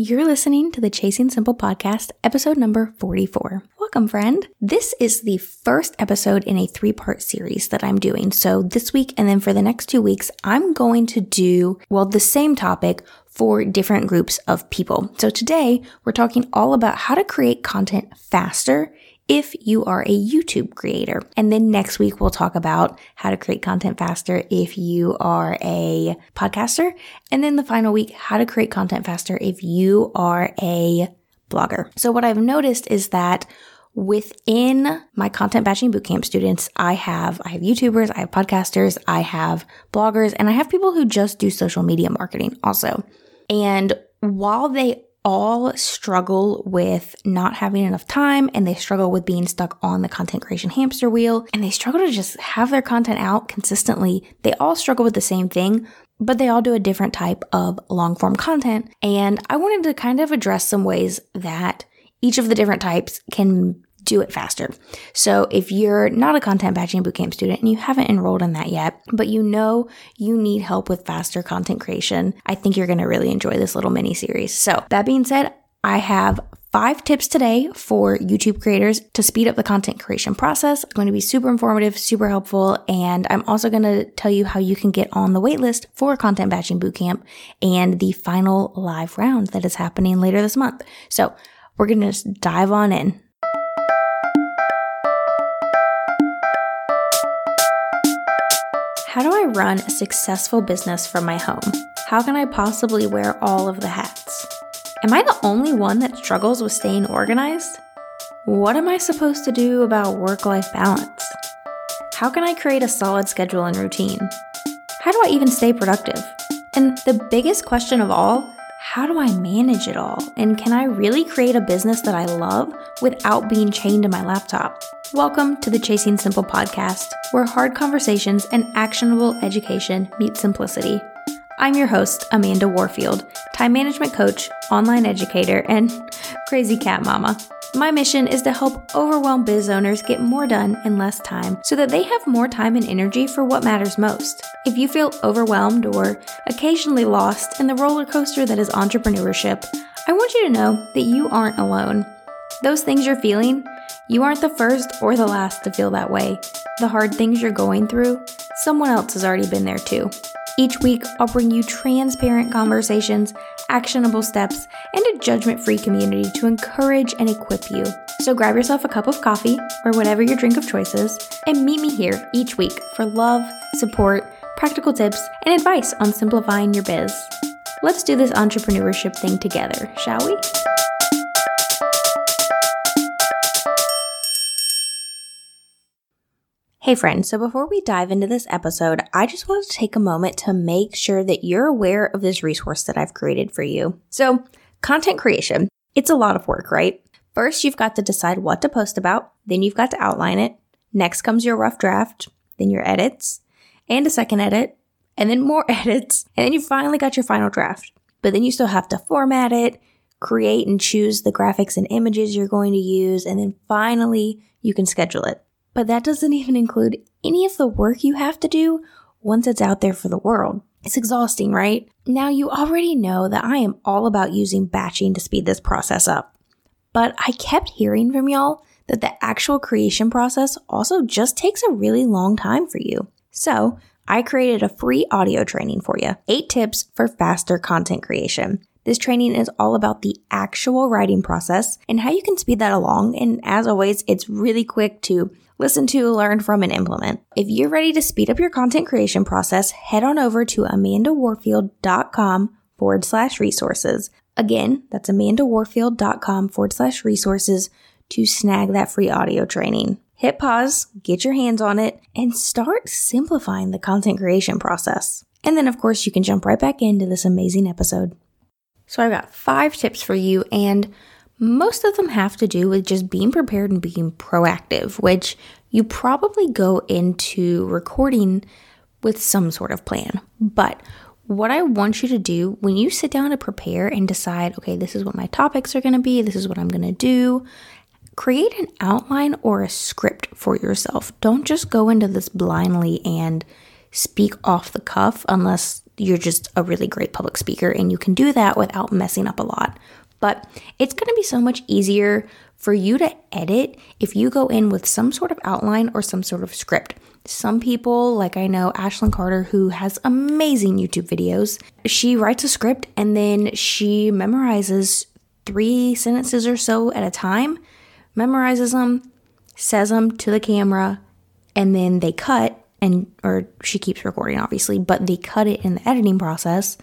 You're listening to the Chasing Simple podcast, episode number 44. Welcome, friend. This is the first episode in a three part series that I'm doing. So, this week and then for the next two weeks, I'm going to do, well, the same topic for different groups of people. So, today we're talking all about how to create content faster if you are a YouTube creator. And then next week, we'll talk about how to create content faster if you are a podcaster. And then the final week, how to create content faster if you are a blogger. So what I've noticed is that within my content batching bootcamp students, I have, I have YouTubers, I have podcasters, I have bloggers, and I have people who just do social media marketing also. And while they all struggle with not having enough time and they struggle with being stuck on the content creation hamster wheel and they struggle to just have their content out consistently. They all struggle with the same thing, but they all do a different type of long form content. And I wanted to kind of address some ways that each of the different types can do it faster. So if you're not a content batching bootcamp student and you haven't enrolled in that yet, but you know you need help with faster content creation, I think you're going to really enjoy this little mini series. So that being said, I have five tips today for YouTube creators to speed up the content creation process. It's going to be super informative, super helpful, and I'm also going to tell you how you can get on the waitlist for Content Batching Bootcamp and the final live round that is happening later this month. So we're going to just dive on in. How do I run a successful business from my home? How can I possibly wear all of the hats? Am I the only one that struggles with staying organized? What am I supposed to do about work life balance? How can I create a solid schedule and routine? How do I even stay productive? And the biggest question of all, how do I manage it all? And can I really create a business that I love without being chained to my laptop? Welcome to the Chasing Simple podcast, where hard conversations and actionable education meet simplicity. I'm your host, Amanda Warfield, time management coach, online educator, and crazy cat mama. My mission is to help overwhelmed biz owners get more done in less time so that they have more time and energy for what matters most. If you feel overwhelmed or occasionally lost in the roller coaster that is entrepreneurship, I want you to know that you aren't alone. Those things you're feeling, you aren't the first or the last to feel that way. The hard things you're going through, someone else has already been there too. Each week, I'll bring you transparent conversations, actionable steps, and a judgment free community to encourage and equip you. So grab yourself a cup of coffee or whatever your drink of choice is, and meet me here each week for love, support, practical tips, and advice on simplifying your biz. Let's do this entrepreneurship thing together, shall we? Hey, friends. So before we dive into this episode, I just wanted to take a moment to make sure that you're aware of this resource that I've created for you. So, content creation, it's a lot of work, right? First, you've got to decide what to post about, then you've got to outline it. Next comes your rough draft, then your edits, and a second edit, and then more edits, and then you finally got your final draft. But then you still have to format it, create and choose the graphics and images you're going to use, and then finally you can schedule it. But that doesn't even include any of the work you have to do once it's out there for the world. It's exhausting, right? Now, you already know that I am all about using batching to speed this process up. But I kept hearing from y'all that the actual creation process also just takes a really long time for you. So, I created a free audio training for you eight tips for faster content creation. This training is all about the actual writing process and how you can speed that along. And as always, it's really quick to listen to, learn from, and implement. If you're ready to speed up your content creation process, head on over to amandawarfield.com forward slash resources. Again, that's amandawarfield.com forward slash resources to snag that free audio training. Hit pause, get your hands on it, and start simplifying the content creation process. And then, of course, you can jump right back into this amazing episode. So, I've got five tips for you, and most of them have to do with just being prepared and being proactive, which you probably go into recording with some sort of plan. But what I want you to do when you sit down to prepare and decide, okay, this is what my topics are going to be, this is what I'm going to do, create an outline or a script for yourself. Don't just go into this blindly and speak off the cuff unless you're just a really great public speaker and you can do that without messing up a lot. But it's going to be so much easier for you to edit if you go in with some sort of outline or some sort of script. Some people, like I know Ashlyn Carter, who has amazing YouTube videos, she writes a script and then she memorizes three sentences or so at a time, memorizes them, says them to the camera, and then they cut and or she keeps recording obviously, but they cut it in the editing process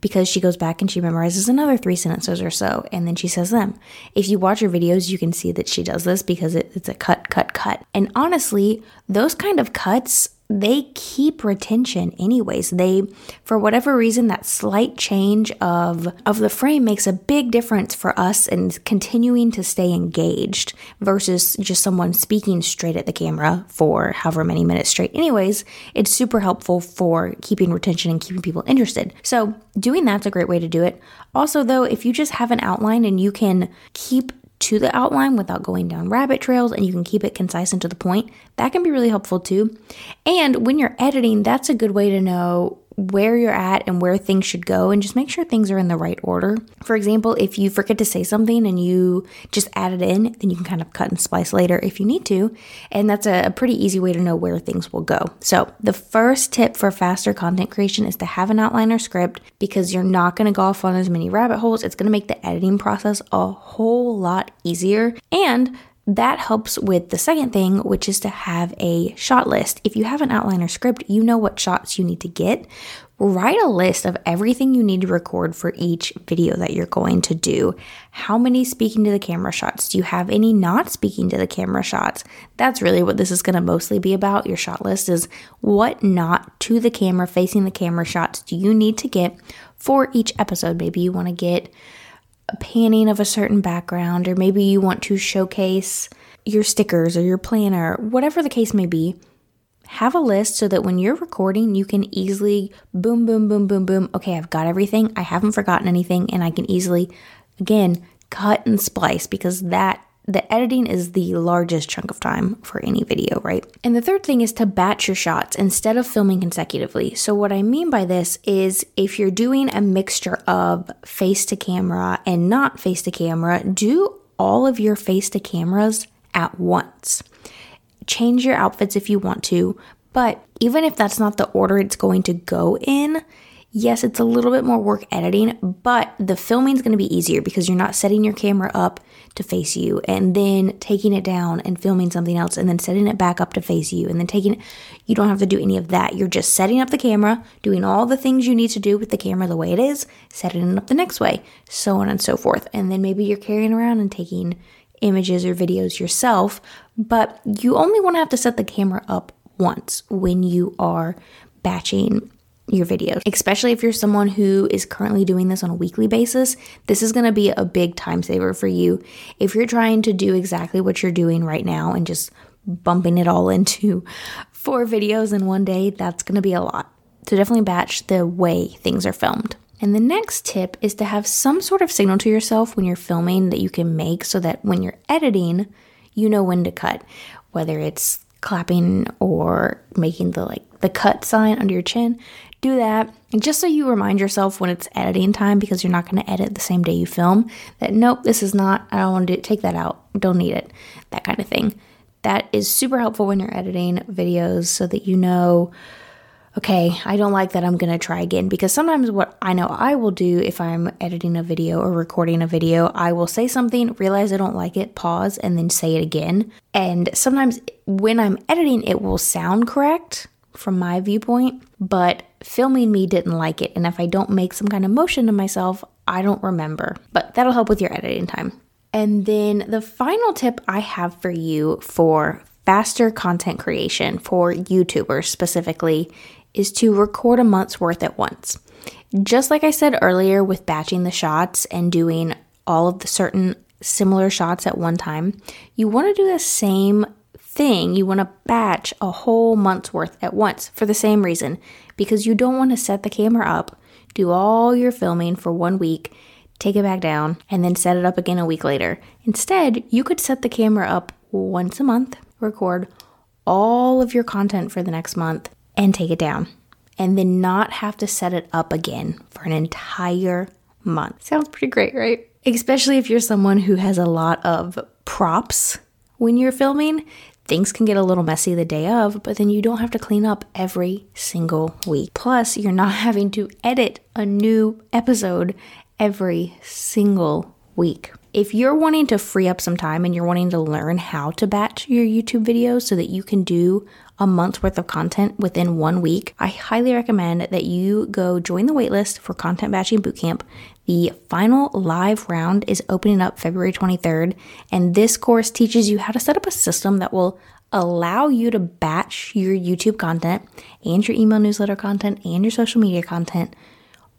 because she goes back and she memorizes another three sentences or so and then she says them. If you watch her videos, you can see that she does this because it, it's a cut, cut, cut. And honestly, those kind of cuts they keep retention anyways. They for whatever reason that slight change of of the frame makes a big difference for us and continuing to stay engaged versus just someone speaking straight at the camera for however many minutes straight. Anyways it's super helpful for keeping retention and keeping people interested. So doing that's a great way to do it. Also though if you just have an outline and you can keep to the outline without going down rabbit trails and you can keep it concise and to the point, that can be really helpful too. And when you're editing, that's a good way to know where you're at and where things should go and just make sure things are in the right order. For example, if you forget to say something and you just add it in, then you can kind of cut and splice later if you need to. And that's a, pretty easy way to know where things will go. So, the first tip for faster content creation is to have an outline or script because you're not going to go off on as many rabbit holes. It's going to make the editing process a whole lot easier. And that helps with the second thing, which is to have a shot list. If you have an outline or script, you know what shots you need to get. Write a list of everything you need to record for each video that you're going to do. How many speaking to the camera shots? Do you have any not speaking to the camera shots? That's really what this is going to mostly be about. Your shot list is what not to the camera, facing the camera shots do you need to get for each episode? Maybe you want to get a panning of a certain background, or maybe you want to showcase your stickers or your planner, whatever the case may be. Have a list so that when you're recording, you can easily boom, boom, boom, boom, boom. Okay, I've got everything. I haven't forgotten anything, and I can easily, again, cut and splice because that the editing is the largest chunk of time for any video, right? And the third thing is to batch your shots instead of filming consecutively. So, what I mean by this is if you're doing a mixture of face to camera and not face to camera, do all of your face to cameras at once. Change your outfits if you want to, but even if that's not the order it's going to go in, yes, it's a little bit more work editing, but the filming is going to be easier because you're not setting your camera up to face you and then taking it down and filming something else and then setting it back up to face you and then taking it. You don't have to do any of that. You're just setting up the camera, doing all the things you need to do with the camera the way it is, setting it up the next way, so on and so forth. And then maybe you're carrying around and taking images or videos yourself, but you only want to have to set the camera up once when you are batching your videos, especially if you're someone who is currently doing this on a weekly basis. This is going to be a big time saver for you. If you're trying to do exactly what you're doing right now and just bumping it all into four videos in one day, that's going to be a lot. So definitely batch the way things are filmed. And the next tip is to have some sort of signal to yourself when you're filming that you can make so that when you're editing, you know when to cut, whether it's clapping or making the like the cut sign under your chin do that. And just so you remind yourself when it's editing time because you're not going to edit the same day you film that nope this is not i don't want to take that out. Don't need it. That kind of thing. That is super helpful when you're editing videos so that you know okay i don't like that i'm going to try again. Because sometimes what i know i will do if i'm editing a video or recording a video i will say something realize i don't like it pause and then say it again. And sometimes when i'm editing it will sound correct from my viewpoint, but filming me didn't like it. And if I don't make some kind of motion to myself, I don't remember. But that'll help with your editing time. And then the final tip I have for you for faster content creation for YouTubers specifically is to record a month's worth at once. Just like I said earlier with batching the shots and doing all of the certain similar shots at one time, you want to do the same thing, you want to batch a whole month's worth at once for the same reason because you don't want to set the camera up, do all your filming for one week, take it back down, and then set it up again a week later. Instead, you could set the camera up once a month, record all of your content for the next month, and take it down. and then not have to set it up again for an entire month. Sounds pretty great, right? Especially if you're someone who has a lot of props when you're filming. Things can get a little messy the day of, but then you don't have to clean up every single week. Plus, you're not having to edit a new episode every single week. If you're wanting to free up some time and you're wanting to learn how to batch your YouTube videos so that you can do a month's worth of content within one week, I highly recommend that you go join the waitlist for Content Batching Bootcamp. The final live round is opening up February 23rd, and this course teaches you how to set up a system that will allow you to batch your YouTube content and your email newsletter content and your social media content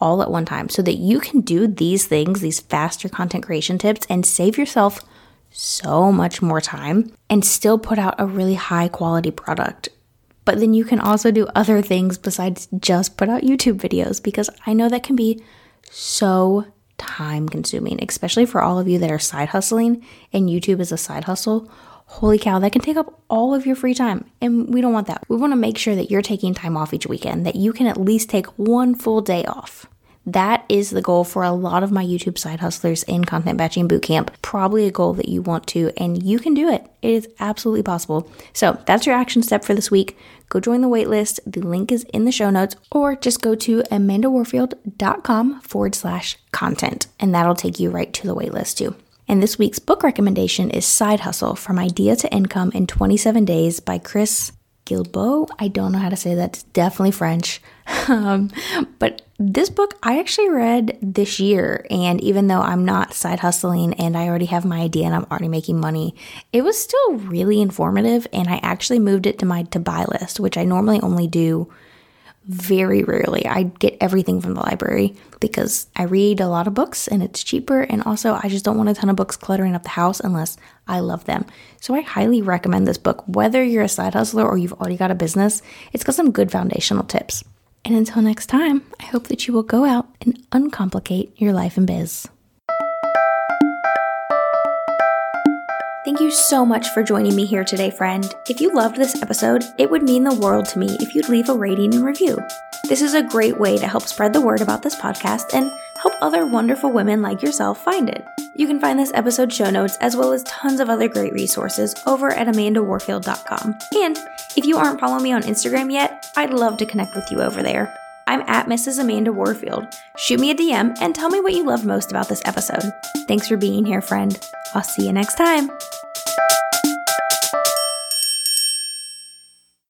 all at one time so that you can do these things, these faster content creation tips, and save yourself so much more time and still put out a really high quality product. But then you can also do other things besides just put out YouTube videos because I know that can be so time consuming, especially for all of you that are side hustling and YouTube is a side hustle. Holy cow, that can take up all of your free time. And we don't want that. We want to make sure that you're taking time off each weekend, that you can at least take one full day off. That is the goal for a lot of my YouTube side hustlers in Content Batching Bootcamp. Probably a goal that you want to, and you can do it. It is absolutely possible. So that's your action step for this week. Go join the waitlist. The link is in the show notes, or just go to amandawarfield.com forward slash content, and that'll take you right to the waitlist too. And this week's book recommendation is Side Hustle From Idea to Income in 27 Days by Chris Guillebeau. I don't know how to say that. It's definitely French. Um, but this book I actually read this year, and even though I'm not side hustling and I already have my idea and I'm already making money, it was still really informative. And I actually moved it to my to buy list, which I normally only do very rarely. I get everything from the library because I read a lot of books and it's cheaper. And also, I just don't want a ton of books cluttering up the house unless I love them. So, I highly recommend this book. Whether you're a side hustler or you've already got a business, it's got some good foundational tips. And until next time, I hope that you will go out and uncomplicate your life and biz. Thank you so much for joining me here today, friend. If you loved this episode, it would mean the world to me if you'd leave a rating and review. This is a great way to help spread the word about this podcast and help other wonderful women like yourself find it. You can find this episode show notes as well as tons of other great resources over at amandawarfield.com. And if you aren't following me on Instagram yet, I'd love to connect with you over there. I'm at Mrs. Amanda Warfield. Shoot me a DM and tell me what you loved most about this episode. Thanks for being here, friend. I'll see you next time.